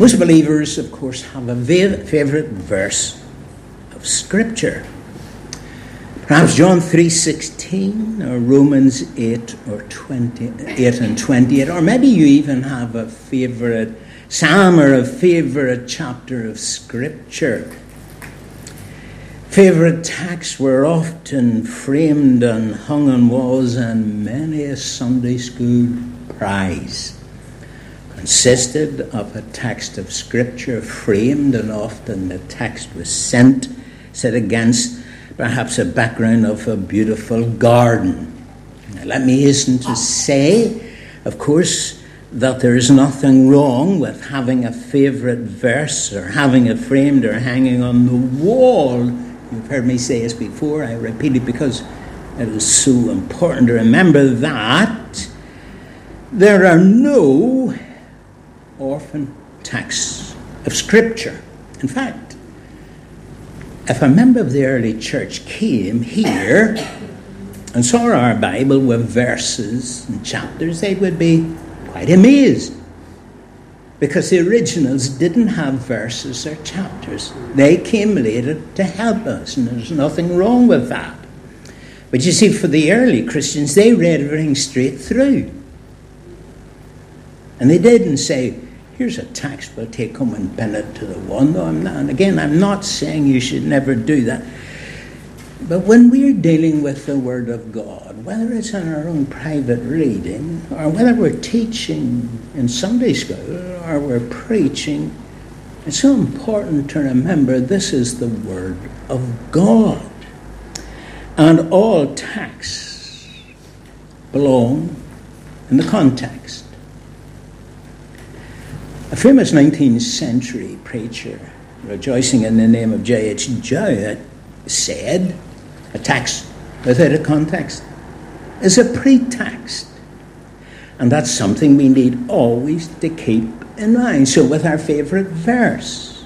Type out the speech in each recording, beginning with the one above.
Most believers, of course, have a favorite verse of Scripture. Perhaps John 3.16 or Romans 8 or 20, 8 and 28, or maybe you even have a favorite psalm or a favorite chapter of Scripture. Favorite texts were often framed and hung on walls, and many a Sunday school prize consisted of a text of Scripture framed, and often the text was sent, set against perhaps a background of a beautiful garden. Now, let me hasten to say, of course, that there is nothing wrong with having a favourite verse or having it framed or hanging on the wall. You've heard me say this before, I repeat it because it is so important to remember that there are no orphan texts of Scripture. In fact, if a member of the early church came here and saw our Bible with verses and chapters, they would be quite amazed. Because the originals didn't have verses or chapters. They came later to help us, and there's nothing wrong with that. But you see, for the early Christians, they read everything straight through. And they didn't say, here's a text, we'll take home and pin it to the wall. No, I'm not. And again, I'm not saying you should never do that. But when we're dealing with the Word of God, whether it's in our own private reading, or whether we're teaching in Sunday school, or we're preaching, it's so important to remember this is the Word of God. And all texts belong in the context. Famous 19th century preacher, rejoicing in the name of J.H. Jowett, said, A text without a context is a pretext. And that's something we need always to keep in mind. So, with our favourite verse,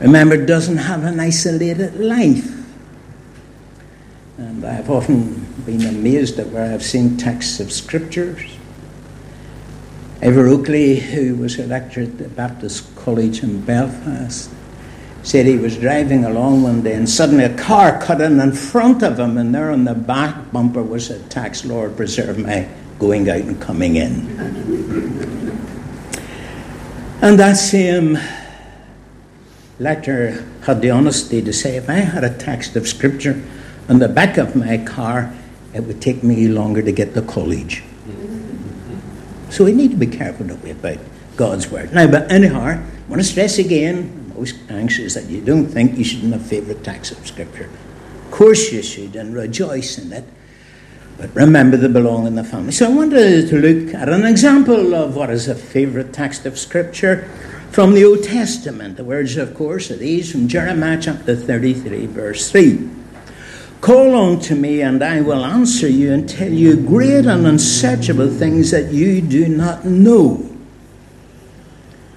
remember, it doesn't have an isolated life. And I've often been amazed at where I've seen texts of scriptures Ivor Oakley, who was a lecturer at the Baptist College in Belfast, said he was driving along one day and suddenly a car cut in in front of him, and there on the back bumper was a text, Lord, preserve my going out and coming in. and that same lecturer had the honesty to say, if I had a text of Scripture on the back of my car, it would take me longer to get to college. So we need to be careful, don't we, about God's word. Now, but anyhow, I want to stress again, I'm always anxious that you don't think you shouldn't have favourite text of Scripture. Of course you should, and rejoice in it. But remember they belong in the family. So I wanted to look at an example of what is a favourite text of Scripture from the Old Testament. The words, of course, are these from Jeremiah chapter 33, verse 3. Call unto me, and I will answer you and tell you great and unsearchable things that you do not know.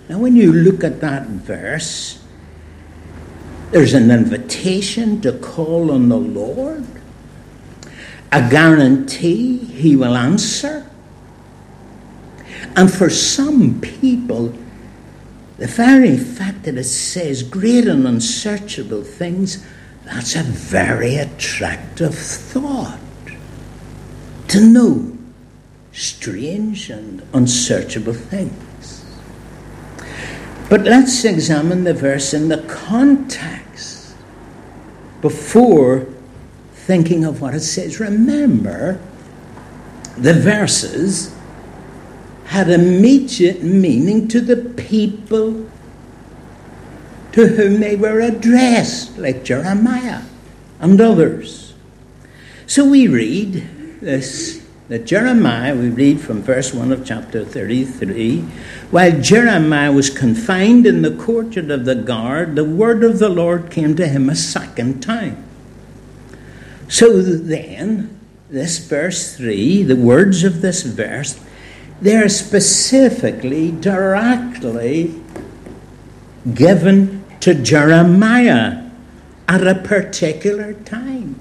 Now, when you look at that verse, there's an invitation to call on the Lord, a guarantee He will answer. And for some people, the very fact that it says great and unsearchable things that's a very attractive thought. To know strange and unsearchable things. But let's examine the verse in the context before thinking of what it says. Remember, the verses had immediate meaning to the people to whom they were addressed, like Jeremiah and others. So we read this that Jeremiah, we read from verse 1 of chapter 33, while Jeremiah was confined in the courtyard of the guard, the word of the Lord came to him a second time. So then, this verse 3, the words of this verse, they're specifically, directly given to Jeremiah at a particular time,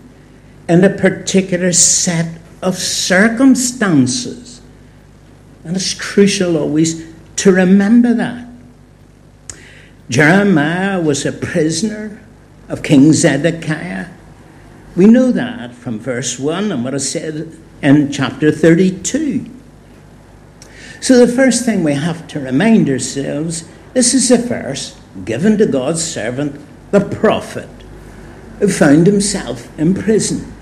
in a particular set of circumstances. And it's crucial always to remember that. Jeremiah was a prisoner of King Zedekiah. We know that from verse 1 and what is said in chapter 32. So, the first thing we have to remind ourselves this is a verse given to God's servant, the prophet, who found himself in prison.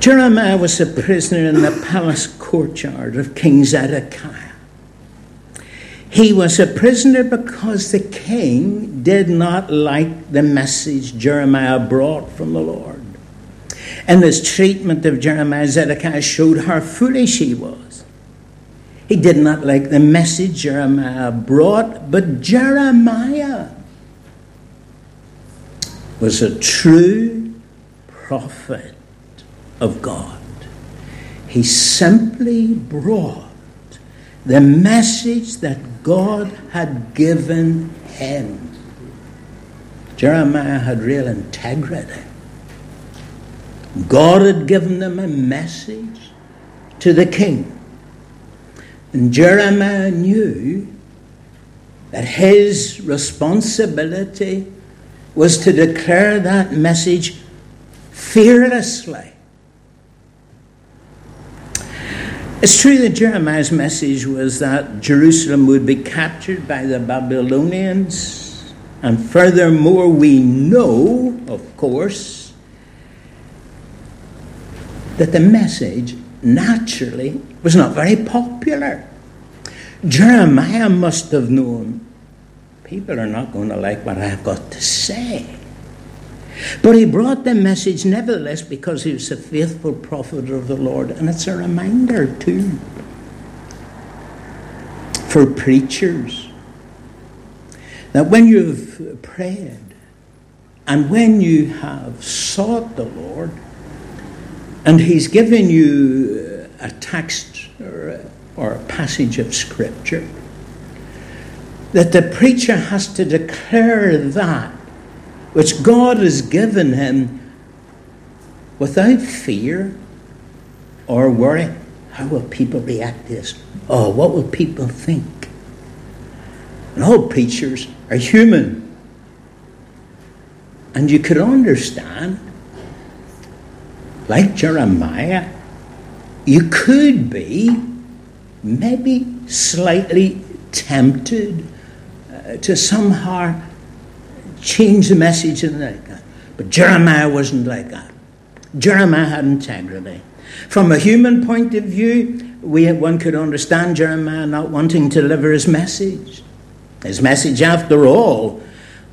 Jeremiah was a prisoner in the palace courtyard of King Zedekiah. He was a prisoner because the king did not like the message Jeremiah brought from the Lord. And his treatment of Jeremiah, Zedekiah showed how foolish he was. He did not like the message Jeremiah brought, but Jeremiah was a true prophet of God. He simply brought the message that God had given him. Jeremiah had real integrity. God had given them a message to the king. And Jeremiah knew that his responsibility was to declare that message fearlessly. It's true that Jeremiah's message was that Jerusalem would be captured by the Babylonians. And furthermore, we know, of course, that the message naturally was not very popular. Jeremiah must have known people are not going to like what I've got to say. But he brought the message nevertheless because he was a faithful prophet of the Lord. And it's a reminder, too, for preachers that when you've prayed and when you have sought the Lord and he's given you a text or a, or a passage of Scripture, that the preacher has to declare that which God has given him without fear or worry. How will people react to this? Oh, what will people think? And all preachers are human. And you could understand, like Jeremiah, you could be maybe slightly tempted uh, to somehow change the message and like that. But Jeremiah wasn't like that. Jeremiah had integrity. From a human point of view, we, one could understand Jeremiah not wanting to deliver his message. His message, after all,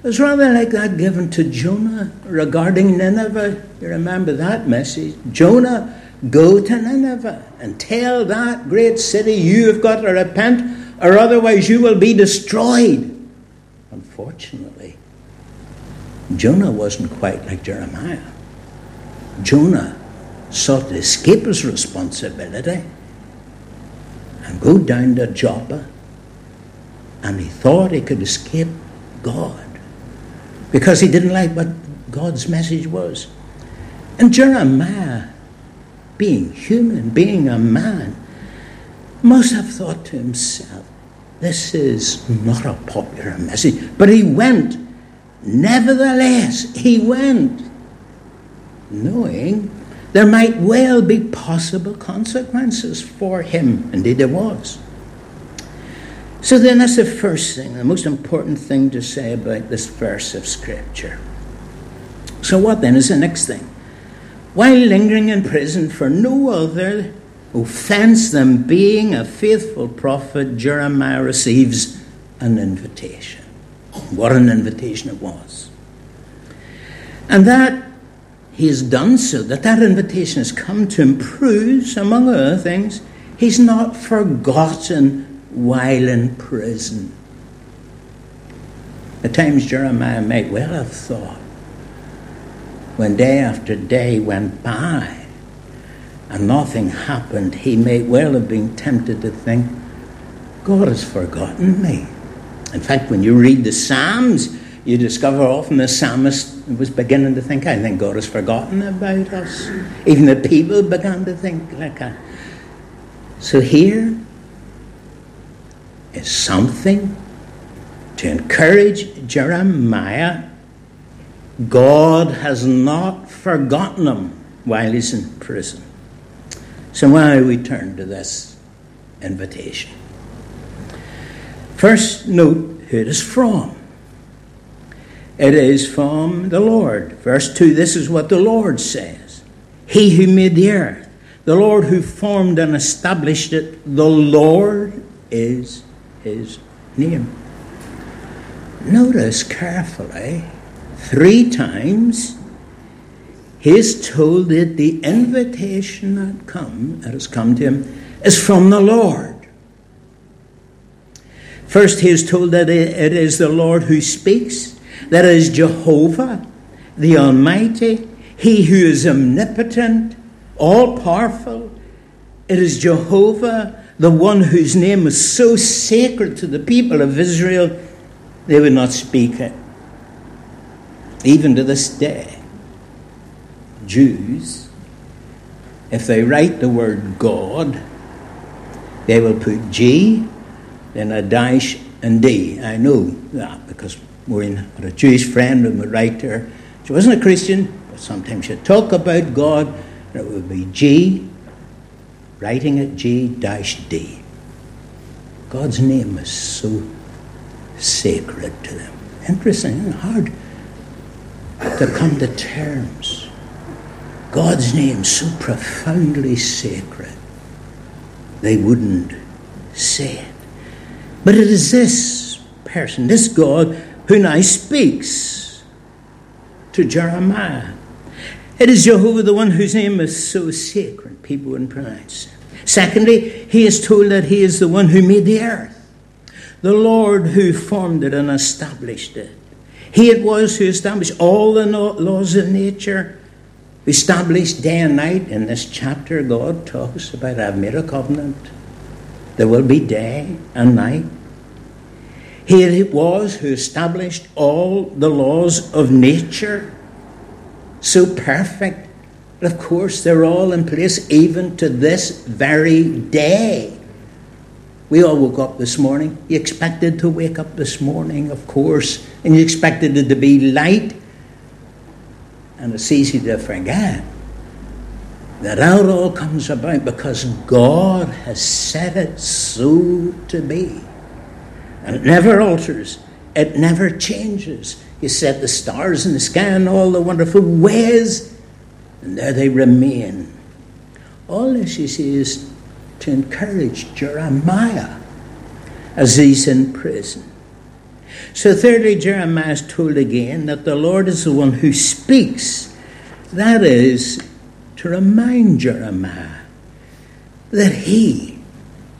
was rather like that given to Jonah regarding Nineveh. You remember that message? Jonah, go to Nineveh and tell that great city you have got to repent, or otherwise you will be destroyed. Unfortunately, Jonah wasn't quite like Jeremiah. Jonah sought to escape his responsibility and go down to Joppa, and he thought he could escape God because he didn't like what God's message was. And Jeremiah, being human, being a man, must have thought to himself, this is not a popular message. But he went Nevertheless, he went, knowing there might well be possible consequences for him. Indeed, there was. So then, that's the first thing, the most important thing to say about this verse of Scripture. So, what then is the next thing? While lingering in prison for no other offense than being a faithful prophet, Jeremiah receives an invitation. What an invitation it was. And that he has done so, that that invitation has come to him proves, among other things, he's not forgotten while in prison. At times Jeremiah might well have thought, when day after day went by and nothing happened, he may well have been tempted to think, God has forgotten me. In fact, when you read the Psalms, you discover often the psalmist was beginning to think, I think God has forgotten about us. Even the people began to think like that. So here is something to encourage Jeremiah. God has not forgotten him while he's in prison. So why we turn to this invitation? First, note who it is from. It is from the Lord. Verse 2 this is what the Lord says He who made the earth, the Lord who formed and established it, the Lord is his name. Notice carefully, three times he is told that the invitation that come that has come to him is from the Lord. First, he is told that it is the Lord who speaks, that is Jehovah, the Almighty, He who is omnipotent, all powerful. It is Jehovah, the one whose name is so sacred to the people of Israel, they would not speak it. Even to this day, Jews, if they write the word God, they will put G, then a dash, and D. I know that because we had a Jewish friend and would write to her. She wasn't a Christian, but sometimes she'd talk about God, and it would be G, writing it G dash D. God's name is so sacred to them. Interesting and hard to come to terms. God's name so profoundly sacred, they wouldn't say it. But it is this person, this God, who now speaks to Jeremiah. It is Jehovah, the one whose name is so sacred, people wouldn't pronounce it. Secondly, he is told that he is the one who made the earth, the Lord who formed it and established it. He it was who established all the laws of nature, established day and night. In this chapter, God talks about I've made a covenant. There will be day and night. He it was who established all the laws of nature, so perfect But of course, they're all in place even to this very day. We all woke up this morning. You expected to wake up this morning, of course, and you expected it to be light. And it's easy to forget that out all comes about because God has set it so to be. And it never alters, it never changes. He set the stars in the sky and all the wonderful ways and there they remain. All this, you see, is to encourage Jeremiah as he's in prison. So, thirdly, Jeremiah is told again that the Lord is the one who speaks. That is, to remind Jeremiah that he,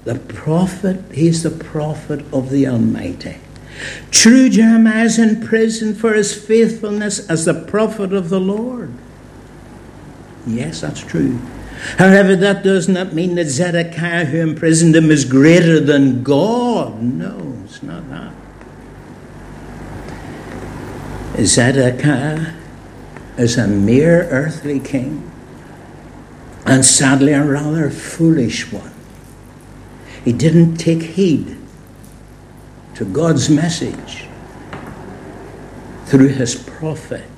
the prophet, he's the prophet of the Almighty. True, Jeremiah is in prison for his faithfulness as the prophet of the Lord. Yes, that's true. However, that does not mean that Zedekiah, who imprisoned him, is greater than God. No, it's not that. Zedekiah is a mere earthly king, and sadly, a rather foolish one. He didn't take heed to God's message through his prophet.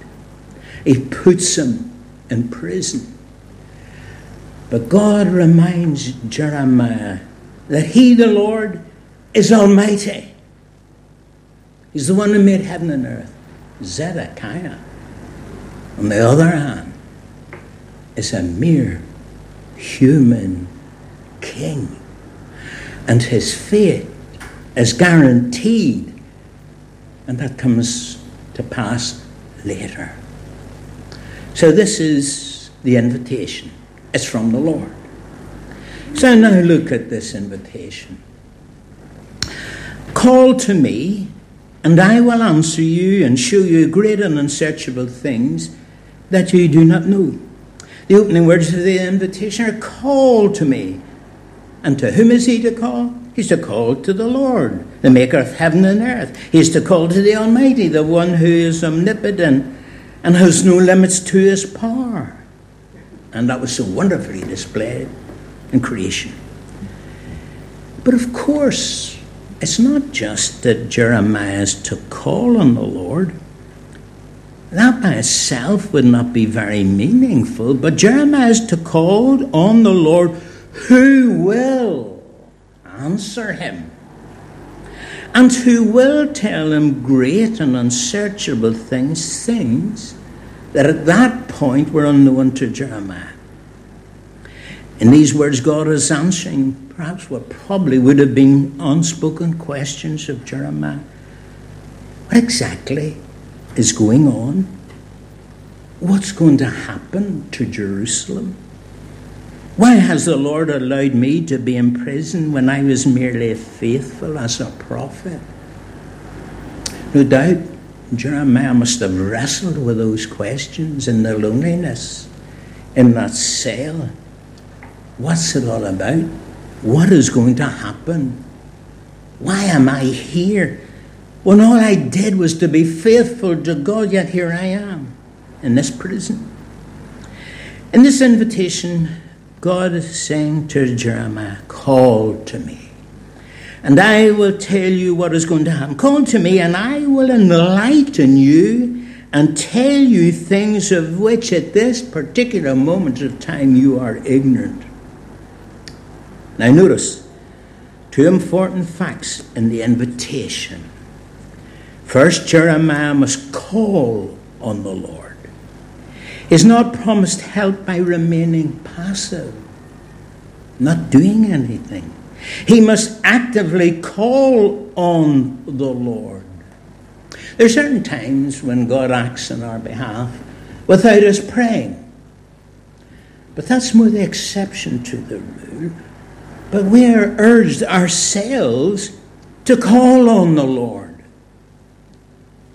He puts him in prison. But God reminds Jeremiah that He, the Lord, is Almighty. He's the one who made heaven and earth. Zedekiah, on the other hand, is a mere human king. And his fate is guaranteed. And that comes to pass later. So this is the invitation. It's from the Lord. So now look at this invitation. Call to me, and I will answer you and show you great and unsearchable things that you do not know. The opening words of the invitation are call to me. And to whom is he to call? He's to call to the Lord, the maker of heaven and earth. He's to call to the Almighty, the one who is omnipotent and has no limits to his power. And that was so wonderfully displayed in creation. But of course, it's not just that Jeremiah is to call on the Lord. That by itself would not be very meaningful, but Jeremiah is to call on the Lord who will answer him and who will tell him great and unsearchable things, things that at that point were unknown to Jeremiah. In these words, God is answering perhaps what probably would have been unspoken questions of Jeremiah. What exactly is going on? What's going to happen to Jerusalem? Why has the Lord allowed me to be in prison when I was merely faithful as a prophet? No doubt Jeremiah must have wrestled with those questions in the loneliness in that cell. What's it all about? What is going to happen? Why am I here? When all I did was to be faithful to God, yet here I am in this prison. In this invitation, God is saying to Jeremiah, Call to me, and I will tell you what is going to happen. Call to me, and I will enlighten you and tell you things of which at this particular moment of time you are ignorant. Now, notice two important facts in the invitation. First, Jeremiah must call on the Lord is not promised help by remaining passive, not doing anything. He must actively call on the Lord. There are certain times when God acts on our behalf without us praying. But that's more the exception to the rule. But we are urged ourselves to call on the Lord.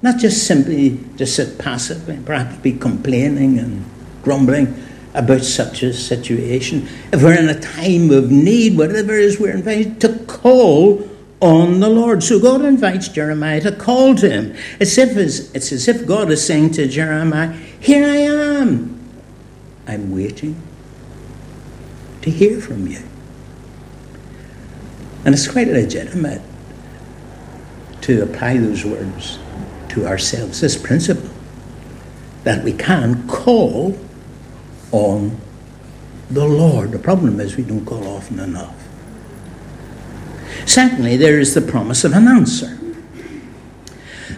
Not just simply to sit passively, perhaps be complaining and grumbling about such a situation. If we're in a time of need, whatever it is, we're invited to call on the Lord. So God invites Jeremiah to call to him. It's, if, it's as if God is saying to Jeremiah, Here I am. I'm waiting to hear from you. And it's quite legitimate to apply those words to ourselves this principle that we can call on the Lord. The problem is we don't call often enough. Secondly, there is the promise of an answer.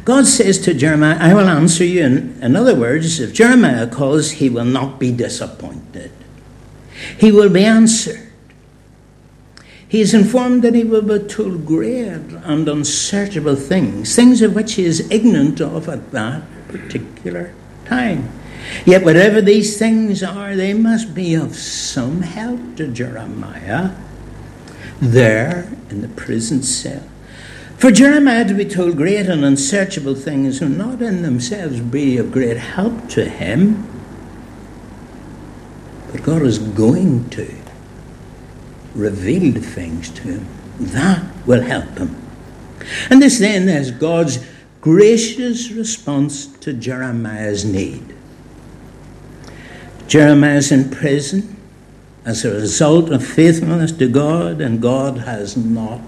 God says to Jeremiah, I will answer you. In, in other words, if Jeremiah calls, he will not be disappointed. He will be answered. He is informed that he will be told great and unsearchable things, things of which he is ignorant of at that particular time. Yet, whatever these things are, they must be of some help to Jeremiah there in the prison cell. For Jeremiah to be told great and unsearchable things will not in themselves be of great help to him, but God is going to revealed things to him. That will help him. And this then is God's gracious response to Jeremiah's need. Jeremiah's in prison as a result of faithfulness to God, and God has not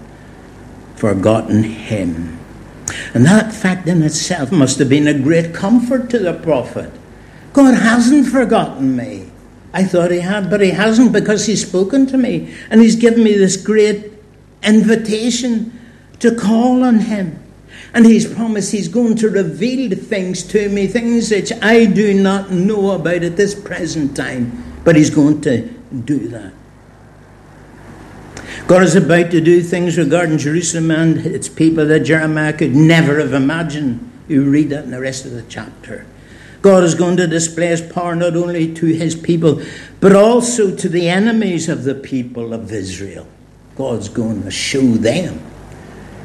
forgotten him. And that fact in itself must have been a great comfort to the prophet. God hasn't forgotten me. I thought he had, but he hasn't because he's spoken to me and he's given me this great invitation to call on him. And he's promised he's going to reveal things to me, things which I do not know about at this present time, but he's going to do that. God is about to do things regarding Jerusalem and its people that Jeremiah could never have imagined. You read that in the rest of the chapter. God is going to display his power not only to his people, but also to the enemies of the people of Israel. God's going to show them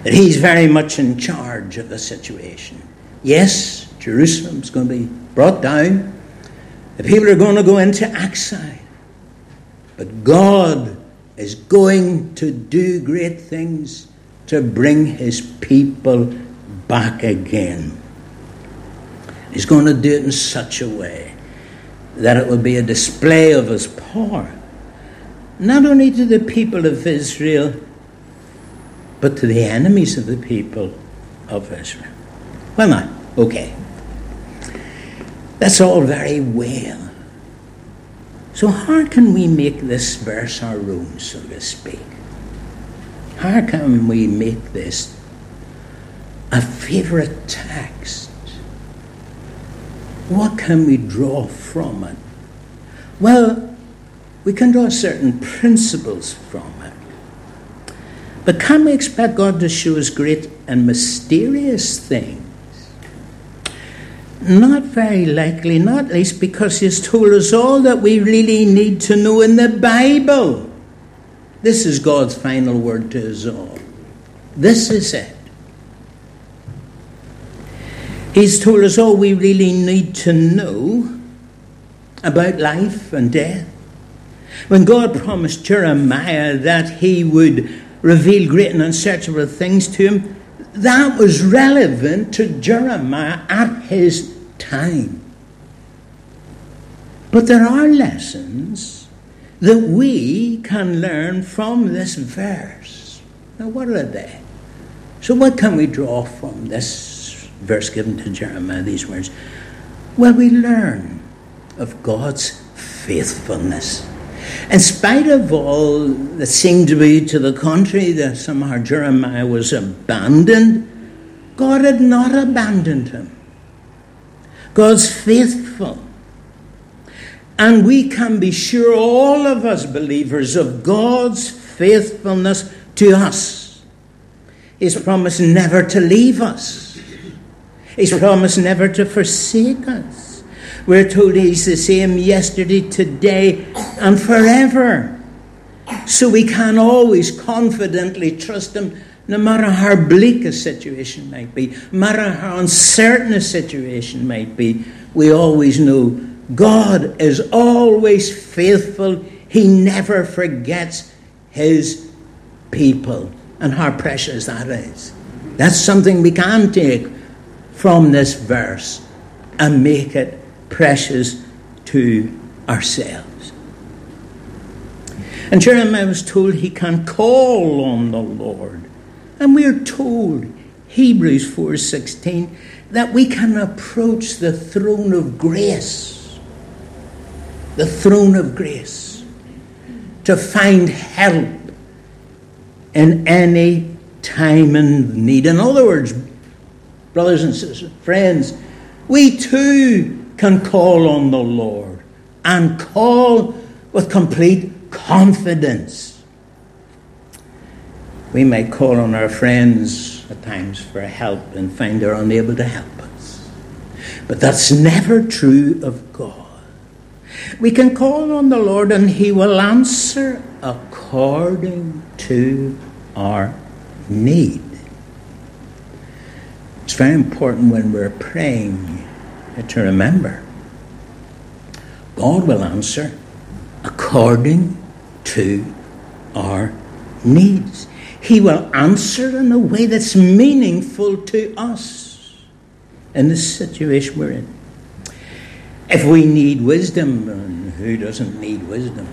that he's very much in charge of the situation. Yes, Jerusalem's going to be brought down. The people are going to go into exile. But God is going to do great things to bring his people back again. He's going to do it in such a way that it will be a display of his power, not only to the people of Israel, but to the enemies of the people of Israel. Well, now, okay. That's all very well. So, how can we make this verse our own, so to speak? How can we make this a favourite text? What can we draw from it? Well, we can draw certain principles from it. But can we expect God to show us great and mysterious things? Not very likely, not least because He's told us all that we really need to know in the Bible. This is God's final word to us all. This is it. He's told us all we really need to know about life and death. When God promised Jeremiah that he would reveal great and unsearchable things to him, that was relevant to Jeremiah at his time. But there are lessons that we can learn from this verse. Now, what are they? So, what can we draw from this verse given to Jeremiah, these words? Well, we learn of God's faithfulness. In spite of all that seemed to be to the contrary, that somehow Jeremiah was abandoned, God had not abandoned him. God's faithful. And we can be sure, all of us believers, of God's faithfulness to us. His promise never to leave us, His promise never to forsake us. We're told He's the same yesterday, today, and forever. So we can always confidently trust Him, no matter how bleak a situation might be, no matter how uncertain a situation might be. We always know God is always faithful. He never forgets His people. And how precious that is. That's something we can take from this verse and make it precious to ourselves. And Jeremiah was told he can call on the Lord. And we're told, Hebrews 4:16, that we can approach the throne of grace. The throne of grace. To find help in any time and need. In other words, brothers and sisters, friends, we too can call on the Lord and call with complete confidence. We may call on our friends at times for help and find they're unable to help us. But that's never true of God. We can call on the Lord and He will answer according to our need. It's very important when we're praying to remember. God will answer according to our needs. He will answer in a way that's meaningful to us in the situation we're in. If we need wisdom, who doesn't need wisdom?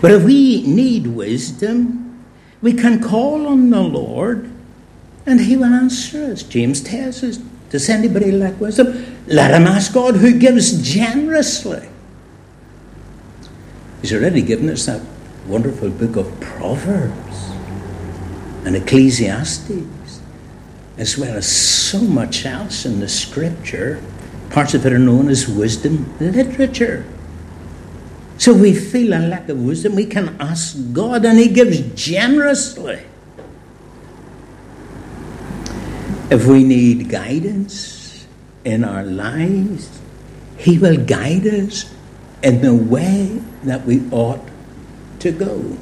But if we need wisdom, we can call on the Lord and He will answer us. James tells us does anybody lack wisdom? Let him ask God who gives generously. He's already given us that wonderful book of Proverbs and Ecclesiastes, as well as so much else in the scripture. Parts of it are known as wisdom literature. So we feel a lack of wisdom, we can ask God, and He gives generously. If we need guidance in our lives, He will guide us in the way that we ought to go.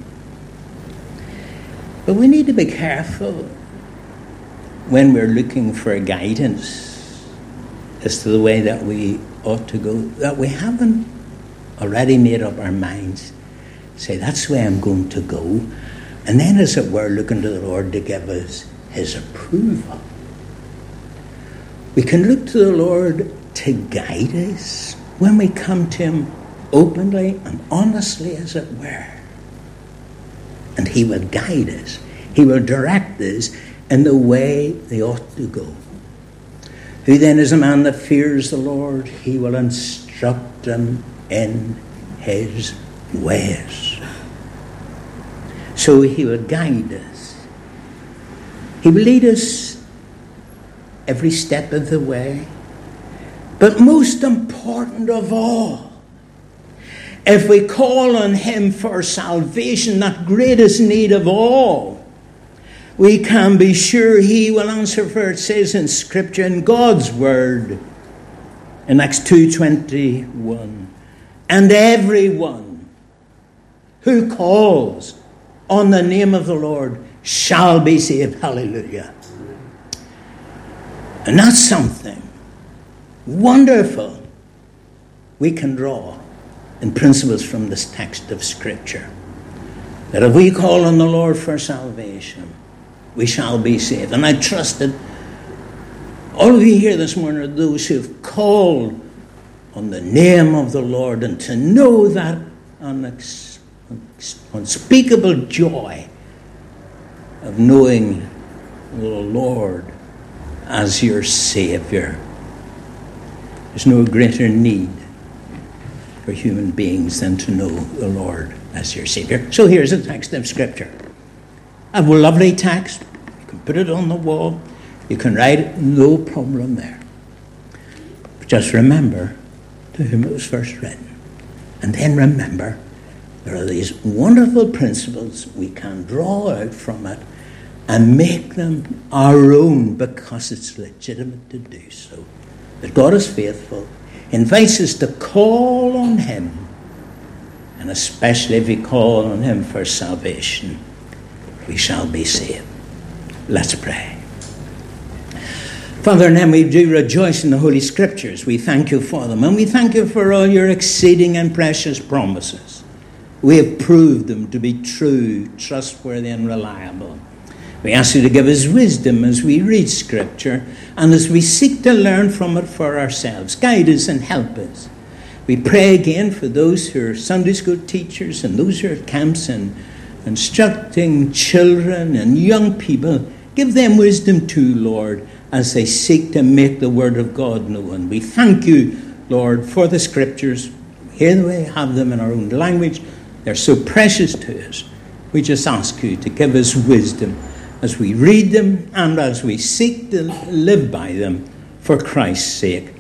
But we need to be careful when we're looking for guidance as to the way that we ought to go, that we haven't already made up our minds. Say, that's the way I'm going to go. And then, as it were, looking to the Lord to give us His approval. We can look to the Lord to guide us when we come to Him openly and honestly, as it were. And He will guide us. He will direct us in the way they ought to go. Who then is a man that fears the Lord? He will instruct him in his ways. So he will guide us. He will lead us every step of the way. But most important of all, if we call on Him for salvation, that greatest need of all, we can be sure He will answer for it says in Scripture, in God's Word, in Acts 2.21, and everyone who calls on the name of the Lord shall be saved. Hallelujah. And that's something wonderful we can draw in principles from this text of Scripture. That if we call on the Lord for salvation, we shall be saved. And I trust that all of you here this morning are those who have called on the name of the Lord and to know that unspeakable joy of knowing the Lord as your Savior. There's no greater need for human beings than to know the Lord as your Savior. So here's a text of Scripture. A lovely text. You can put it on the wall. You can write it, no problem there. But just remember to whom it was first written. And then remember there are these wonderful principles we can draw out from it and make them our own because it's legitimate to do so that God is faithful, invites us to call on Him, and especially if we call on Him for salvation, we shall be saved. Let's pray. Father, in and we do rejoice in the Holy Scriptures. We thank you for them, and we thank you for all your exceeding and precious promises. We have proved them to be true, trustworthy, and reliable. We ask you to give us wisdom as we read Scripture and as we seek to learn from it for ourselves. Guide us and help us. We pray again for those who are Sunday school teachers and those who are at camps and instructing children and young people. Give them wisdom too, Lord, as they seek to make the Word of God known. We thank you, Lord, for the Scriptures. Here we have them in our own language. They're so precious to us. We just ask you to give us wisdom as we read them and as we seek to live by them for Christ's sake.